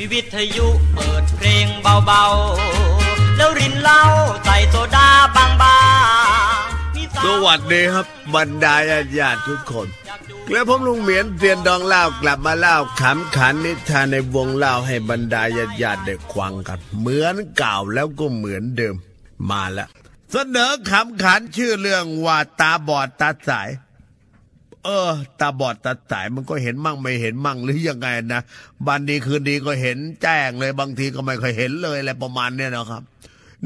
มีวิทยุเปิดเพลงเบาๆ แล้วรินเหล้าใส่โซดาบางๆสวัสดีครับบรรดาญาติญาติทุกคนแล้วผมลุงเหมียนเตียนดองเล่ากลับมาเล่าขำขันนิทานในวงเล่าให้บรรดาญาติญาติได้ควังกัน เหมือนเก่าแล้วก็เหมือนเดิมมาแล้วเสนอขำขันชื่อเรื่องว่าตาบอดตาสาย เออ ตาบอดตาสายมันก็เห็นมั่งไม่เห็นมั่งหรือยังไงนะบันดีคืนดีก็เห็นแจ้งเลยบางทีก็ไม่เคยเห็นเลยอะไรประมาณเนี้ยนะครับ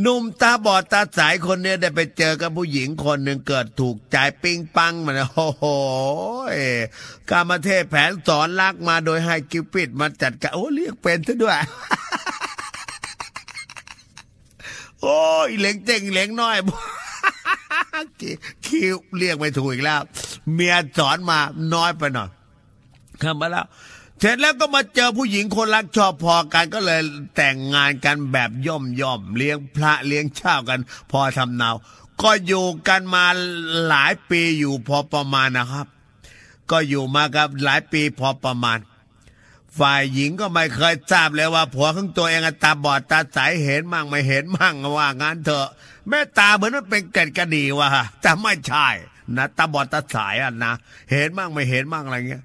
หนุ่มตาบอดตาสายคนเนี้ยได้ไปเจอกับผู้หญิงคนหนึ่งเกิดถูกใจปิ้งปังมันโอ้โหกามาเทศแผนสอนลักมาโดยให้กิวปิดมาจัดการโอ้เรียกเป็นซะด้วย โอ้ยเหลงเจ๋งเหลงน้อยคิวเรียกไม่ถูกอีกแล้ว เมียสอนมาน้อยไปหน่อยเข้ามาแล้วเสร็จแล้วก็มาเจอผู้หญิงคนรักชอบพอกันก็เลยแต่งงานกันแบบย่อมย่อมๆเลี้ยงพระเลี้ยงเช่ากัน พอทำเนา ก็อยู่กันมาหลายปีอยู่พอประมาณนะครับ ก็อยู่มากับหลายปีพอประมาณ ฝ่ายหญิงก็ไม่เคยทราบเลยว่า ผัวของตัวเองตาบอดตาใสเห็นมั่งไม่เห็นมั่งว่างั้นเถอะ แม่ตาเหมือนมันเป็นเกล็ดกระดีว่ะแต่ไม่ใช่ นะตาบอดตาใสอะนะเห็นมั่งไม่เห็นมั่งอะไรเงี้ย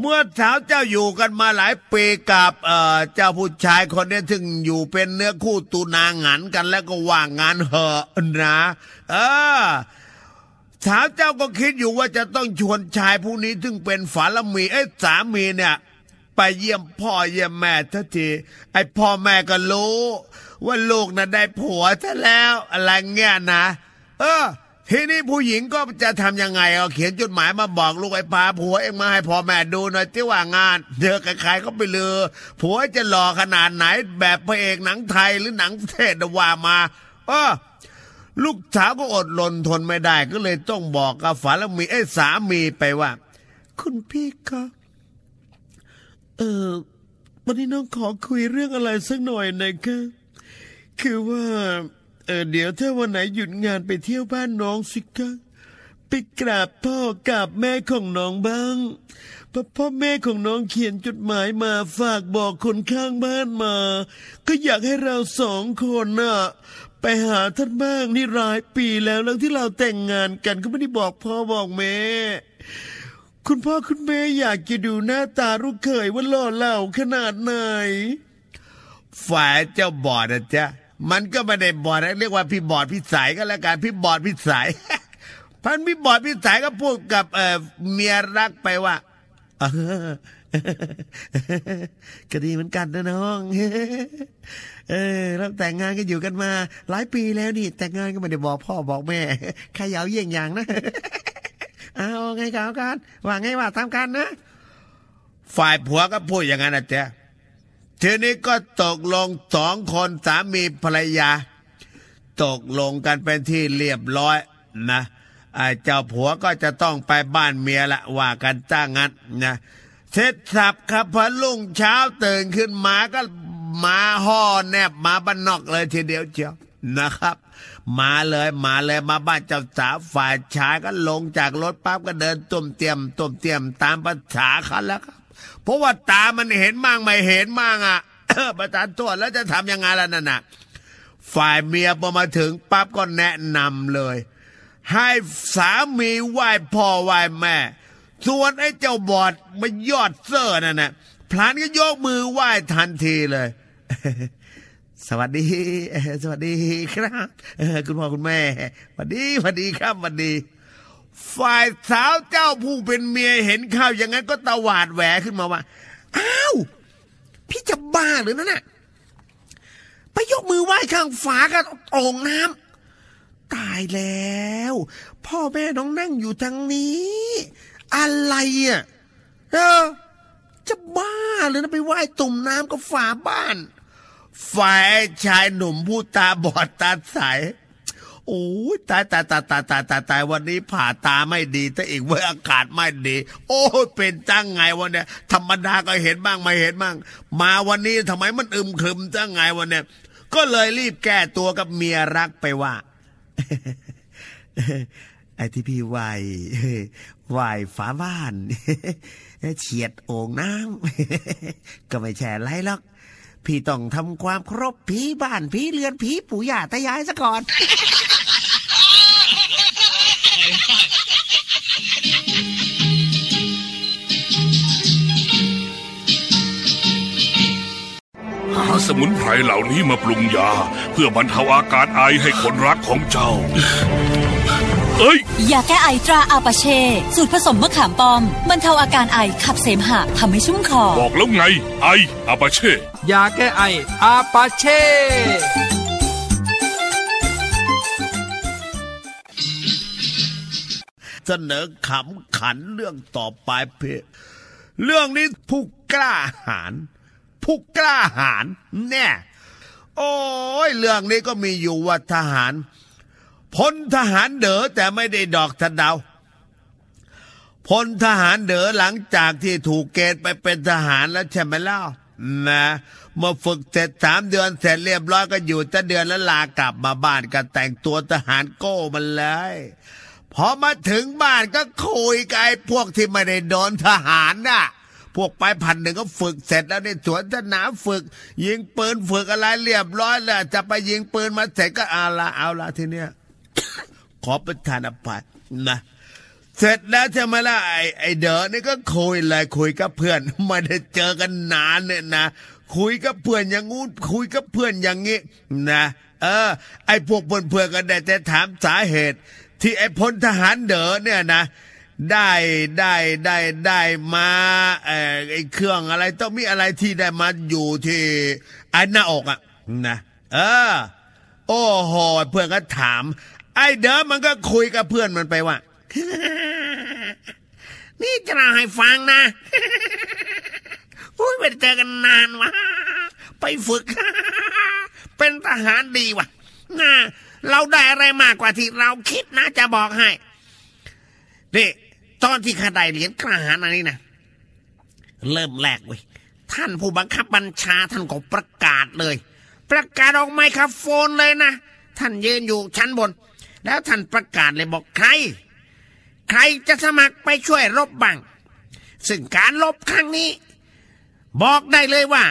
เมื่อสาวเจ้าอยู่กันมาหลายปีกับเอ่อเจ้าผู้ชายคนนี้ซึ่งอยู่เป็นเนื้อคู่ตูนาหันกันแล้วก็ว่างงานเหอะนะเออสาวเจ้าก็คิดอยู่ว่าจะต้องชวนชายผู้นี้ซึ่งเป็นฝาละมีเอ้สามีเนี่ยไปเยี่ยมพ่อเยี่ยมแม่ทันที ไอ้พ่อแม่ก็รู้ ว่าลูกน่ะได้ผัวซะแล้วอะไรเงี้ยนะ เออ ทีนี้ผู้หญิงก็จะทำยังไงเอาเขียนจดหมายมาบอกลูกไอ้พาผัวเองมาให้พ่อแม่ดูหน่อยที่ว่างานเจอใครๆก็ไปเลือผัวจะหล่อขนาดไหนแบบพระเอกหนังไทยหรือหนังเทศว่ามาเออลูกสาวก็อดรนทนไม่ได้ก็เลยต้องบอกกับฝาละมีไอ้สามีไปว่า คุณพี่ครับเออวันนี้น้องขอคุยเรื่องอะไรสักหน่อยนะคะคือว่า เออเดี๋ยวถ้าวันไหนหยุดงานไปเที่ยวบ้านน้องสิคะไปกราบพ่อกราบแม่ของน้องบ้างพราะพ่อแม่ของน้องเขียนจดหมายมาฝากบอกคนข้างบ้านมา ก็อยากให้เราสองคนน่ะไปหาท่านบ้างนี่หลายปีแล้วแล้วที่เราแต่งงานกันก็ไม่ได้บอกพ่อบอกแม่คุณพ่อคุณแม่อยากจะดูหน้าตาลูกเขยว่าหล่อเหล่าขนาดไหนฝ่ายเจ้าบอดนะจ๊ะ มันก็ไม่ได้บอดนะเรียกว่าพี่บอดพี่สายก็แล้วกันพี่บอดพี่สายพันพี่บอดพี่สายก็พูดกับเอ่อเมียรักไปว่าเออก็ดีเหมือนกันนะน้อง เออเราแต่งงานกันอยู่กันมา หลายปีแล้วนี่ แต่งงานก็ไม่ได้บอกพ่อบอกแม่ใครยาวเยี่ยงอย่างนะเอาไงกเอากันว่าไงว่าทำกันนะ ฝ่ายผัวก็พูดอย่างนั้นนะเจ๊ ทีนี้ก็ตกลงสองคนสามีภรรยา ตกลงกันเป็นที่เรียบร้อยนะเจ้าผัวก็จะต้องไปบ้านเมียละว่ากันจ้างงั้นนะเสร็จสับครับพอรุ่งเช้าตื่นขึ้นมาก็มาห่อแนบมาบ้านนอกเลยทีเดียวเชียวนะครับ มาเลยมาเลยมาบ้านเจ้าสาวฝ่ายชายก็ลงจากรถปั๊บก็เดินตุ่มเตียมตุ่มเตียมตามภาษาเขาแล้วครับ เพราะว่าตามันเห็นมั่งไม่เห็นมั่งอะประธานโทษแล้วจะทำยังไงล่ะนั่นน่ะ ฝ่ายเมียพอมาถึงปั๊บก็แนะนำเลย ให้สามีไหว้พ่อไหว้แม่ ส่วนไอ้เจ้าบอดมันยอดเซอร์นั่นน่ะพลานก็ยกมือไหว้ทันทีเลย สวัสดี สวัสดีครับคุณพ่อคุณแม่สวัสดีสวัสดีครับสวัสดี ฝ่ายสาวเจ้าผู้เป็นเมียเห็นข้าวอย่างนั้นก็ตวาดแหวขึ้นมาว่า อ้าว พี่จะบ้าหรือนั่นน่ะ ไปยกมือไหว้ข้างฝากับโอ่งน้ำตายแล้ว พ่อแม่น้องนั่งอยู่ทางนี้ อะไรอะเออจะบ้าหรือนะไปไหว้ตุ่มน้ำกับฝาบ้าน ฝ่ายชายหนุ่มผู้ตาบอดตาใส โอ้ยตายตายตายตายตายตายตายวันนี้ผ่าตาไม่ดีแต่อีกเว้ยอากาศไม่ดี โอ้ยเป็นจังไงวันเนี้ยธรรมดาก็เห็นบ้างไม่เห็นบ้าง มาวันนี้ทำไมมันอึมครึมจังไงวันเนี้ยก็เลยรีบแก้ตัวกับเมียรักไปว่าไอ้ที่พี่ไหวไหวฝาบ้านเฉียดโอ่งน้ำก็ไม่แช่ไรหรอก พี่ต้องทำความครพผีบ้านผีเรือนผีปู่ย่าตายายซะก่อน สมุนไพรเหล่านี้มาปรุงยา เพื่อบรรเทาอาการไอให้คนรักของเจ้า เอ้ย ยาแก้ไอตราอาปาเช่ สูตรผสมมะขามป้อมบรรเทาอาการไอขับเสมหะทำให้ชุ่มคอ บอกแล้วไง ไออาปาเช่ ยาแก้ไออาปาเช่เสนอขำขันเรื่องต่อไปเพเรื่องนี้ผู้กล้าหาญ ผู้กล้าหาญแน่ โอ้ยเรื่องนี้ก็มีอยู่ว่าทหารพลทหารเด๋อแต่ไม่ได้ดอกสะเดาพลทหารเด๋อหลังจากที่ถูกเกณฑ์ไปเป็นทหารแล้วใช่ไหมเล่านะเมื่อฝึกเสร็จสามเดือนเสร็จเรียบร้อยก็อยู่แต่เดือนแล้วลากลับมาบ้านก็แต่งตัวทหารโก้มันเลยพอมาถึงบ้านก็คุยกับไอ้พวกที่ไม่ได้โดนทหารน่ะ พวกไปพันหนึ่งก็ฝึกเสร็จแล้วในสวนสนามฝึก ยิงปืนฝึกอะไรเรียบร้อยแล้วจะไปยิงปืนมาเสร็จก็เอาละเอาละทีเนี้ยขอประทานอภัยนะเสร็จแล้วใช่ไหมล่ะไอ้ไอ้เด๋อนี่ก็คุยเลยคุยกับเพื่อนไม่ได้เจอกันนานเนี่ยนะคุยกับเพื่อนอย่างงู้นคุยกับเพื่อนอย่างงี้นะเออ ไอ้พวกเพื่อนเพื่อนๆกันได้แต่ถามสาเหตุ ที่ไอ้พลทหารเด๋อเนี่ยนะ ได้ได้ได้ได้มาเออไอ้เครื่องอะไร ต้องมีอะไรที่ได้มาอยู่ที่ไอ้หน้าอกอะนะเออ โอ้โหเพื่อนก็ถาม ไอ้เด๋อมันก็คุยกับเพื่อนมันไปว่า นี่จะเล่าให้ฟังนะอุ้ยไม่เจอกันนานวะไปฝึก เป็นทหารดีวะน่าเราได้อะไรมากกว่าที่เราคิดนะจะบอกให้นี่ ตอนที่ข้าได้เหรียญกล้าหาญอันนี้นะเริ่มแรกเว้ยท่านผู้บังคับบัญชาท่านก็ประกาศเลย ประกาศออกไมโครโฟนเลยนะ ท่านยืนอยู่ชั้นบน แล้วท่านประกาศเลยบอกใคร ใครจะสมัครไปช่วยรบบ้างซึ่งการรบครั้งนี้ บอกได้เลยว่า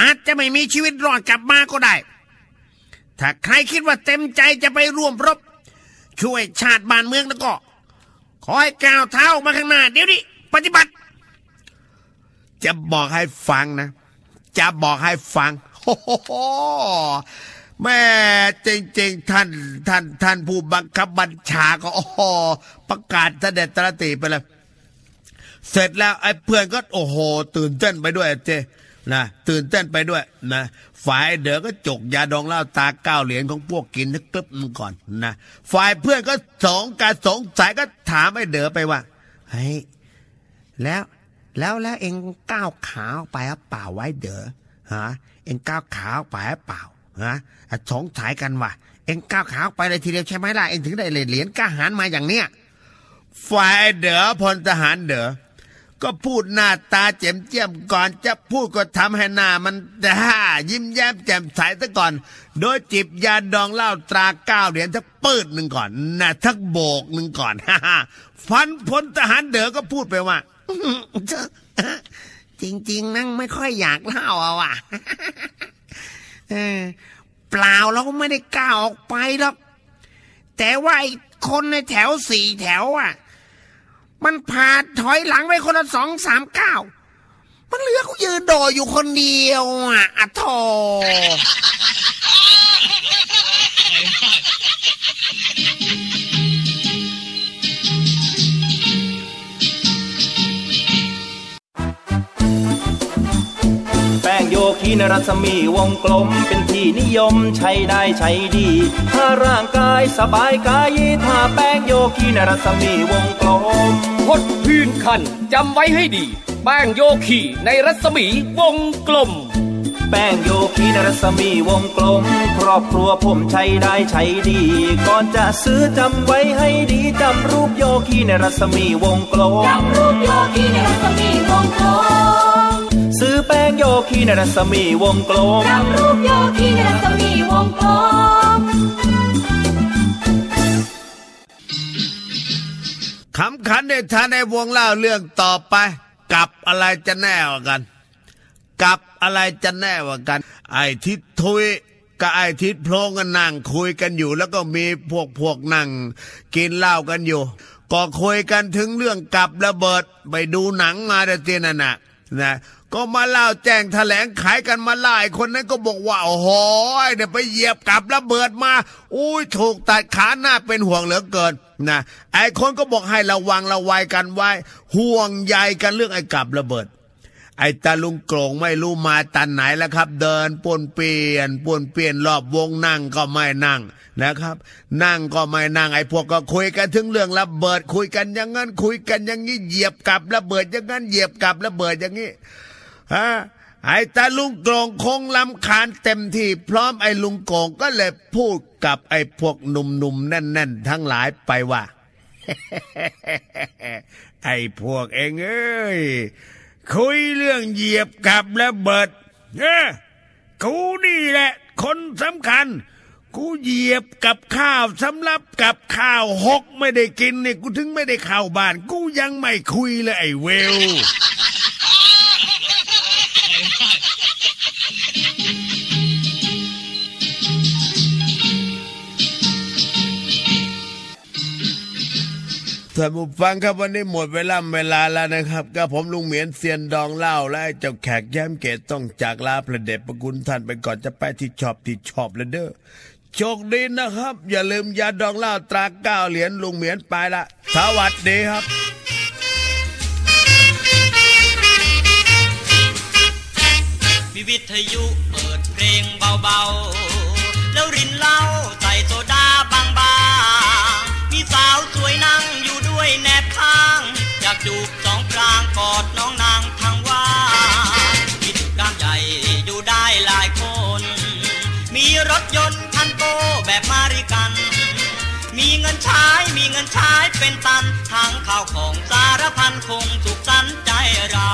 อาจจะไม่มีชีวิตรอดกลับมาก็ได้ ถ้าใครคิดว่าเต็มใจจะไปร่วมรบ ช่วยชาติบ้านเมืองแล้วก็ ขอให้ก้าวเท้ามาข้างหน้า เดี๋ยวนี้ปฏิบัติ จะบอกให้ฟังนะ จะบอกให้ฟังโอ้โหแม่จริงๆ ท่านท่านท่านผู้บังคับบัญชาก็โอ้โหประกาศเสด็จตรติไปเลยเสร็จแล้วไอ้เพื่อนก็โอ้โห ตื่นเต้นไปด้วยเจ นะตื่นเต้นไปด้วยนะฝ่ายเด๋อก็จกยาดองเหล้าตาเก้าเหรียญของพวกกินนึกกลึบมันก่อนนะฝ่ายเพื่อนก็สงการสงสัยก็ถามไอ้เด๋อไปว่าเฮ้ยแล้วแล้วแล้วเองก้าวขาออกไปหรือเปล่าไว้เด๋อฮะเองก้าวขาออกไปหรือเปล่าฮะสงสัยกันว่าเองก้าวขาออกไปเลยทีเดียวใช่ไหมล่ะเองถึงได้เหรียญก้าหาญมาอย่างเนี้ยฝ่ายเด๋อพลทหารเด๋อ ก็พูดหน้าตาเจ็มเจียมก่อนจะพูดก็ทำให้หน้ามันด่ายิ้มแย้มแจ่มใสซะก่อน โดยจิบยาดองเหล้าตราเก้าเหรียญทักปืดหนึ่งก่อนนะทักโบกหนึ่งก่อนฮ่าฮ่าฟันพลทหารเด๋อก็พูดไปว่าจริง ๆ นั่งไม่ค่อยอยากเล่าอะว่ะเออเปล่าเราก็ไม่ได้กล้าออกไปหรอกแต่ว่าไอ้คนในแถวสี่แถวอะ มันพาถอยหลังไปคนละสองสามเก้ามันเหลือกูยืนโดอยู่คนเดียวอะอะโถ ป้งโยคีนรัศมีวงกลมเป็นที่นิยมใช้ได้ใช้ดี ถ้าร่างกายสบายกาย ถ้าแป้งโยคีนรัศมีวงกลมพดพื้นคันจำไว้ให้ดี แป้งโยคีในรัศมีวงกลม แป้งโยคีนรัศมีวงกลม ครอบครัวผมใช้ได้ใช้ดี ก่อนจะซื้อจำไว้ให้ดีจำรูปโยคีในรัศมีวงกลมจำรูปโยกีในรัศมีวงกลม แป้งโยคีในรัศมีวงกลมจำรูปโยกีในรัศมีวงกลมขำขันในทานในวงเล่าเรื่องต่อไป กับอะไรจะแน่ว่ากัน กับอะไรจะแน่ว่ากัน ไอ้ทิศทุยกับไอ้ทิศโพลงกันนั่งคุยกันอยู่ แล้วก็มีพวกพวกนั่ง กินเหล้ากันอยู่ ก็คุยกันถึงเรื่องกับระเบิด ไปดูหนังมาแต่เตียนั่นน่ะ นะก็มาเล่าแจ้งแถลงขายกันมาล่าไอ้คนนั้นก็บอกว่าโอ้โหเดี๋ยวไปเหยียบกับระเบิดมา อุ้ยถูกตัดขาหน้าเป็นห่วงเหลือเกินนะไอ้คนก็บอกให้ระวังระวัยกันไว้ ห่วงใยกันเรื่องไอ้กับระเบิด ไอ้ตาลุงโกรงไม่รู้มาตันไหนแล้วครับ เดินป่วนเปลี่ยนป่วนเปลี่ยนรอบวงนั่งก็ไม่นั่งนะครับ นั่งก็ไม่นั่ง ไอ้พวกก็คุยกันถึงเรื่องระเบิดคุยกันอย่างนั้นคุยกันอย่างนี้เหยียบกับระเบิดอย่างนั้นเหยียบกับระเบิดอย่างนี้ฮะไอ้ตาลุงโกรงคงลำคาญเต็มที่ พร้อมไอ้ลุงโกรงก็เลยพูดกับไอ้พวกหนุ่มๆแน่นๆ ทั้งหลายไปว่าไอ้พวกเองเอ้ย คุยเรื่องเหยียบกับระเบิดเออกูนี่แหละ คนสำคัญ กูเหยียบกับข้าวสำรับกับข้าวหกไม่ได้กินเนี่ยกูถึงไม่ได้เข้าบ้าน กูยังไม่คุยเลยไอ้เวล ท่านผู้ฟังครับวันนี้หมดเวลาเวลาแล้วนะครับ ก็ผมลุงเหมียนเซียนดองเล่าและเจ้าแขกแย้มเกตต้องจากลาพระเดชประคุณท่านไปก่อนจะไปที่ชอบที่ชอบเลยเด้อโชคดีนะครับ อย่าลืมยาดองเหล้าตราเก้าเหรียญลุงเหมียนไปละสวัสดีครับมีวิทยุเปิดเพลงเบาๆ แล้วรินเหล้า จูบสองกลางกอดน้องนางทางว่ากิจกรรมใหญ่อยู่ได้หลายคน มีรถยนต์คันโตแบบมาริกัน มีเงินใช้มีเงินใช้เป็นตันทั้งข้าวของสารพันคงสุขสันต์ใจเรา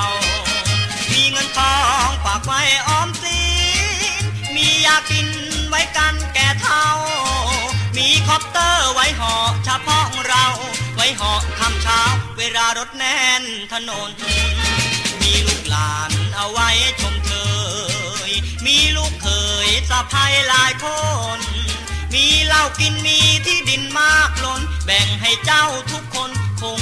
มีเงินทองฝากไว้ออมสินมียากินไว้กันแก่เท่า มีคอปเตอร์ไว้เหาะเฉพาะเรา ไว้เหาะคำเช้า เวลารถแน่นถนน มีลูกหลานเอาไว้ชมเชยมีลูกเคยสะพายหลายคน มีเหล้ากินมีที่ดินมากล้น แบ่งให้เจ้าทุกคนคง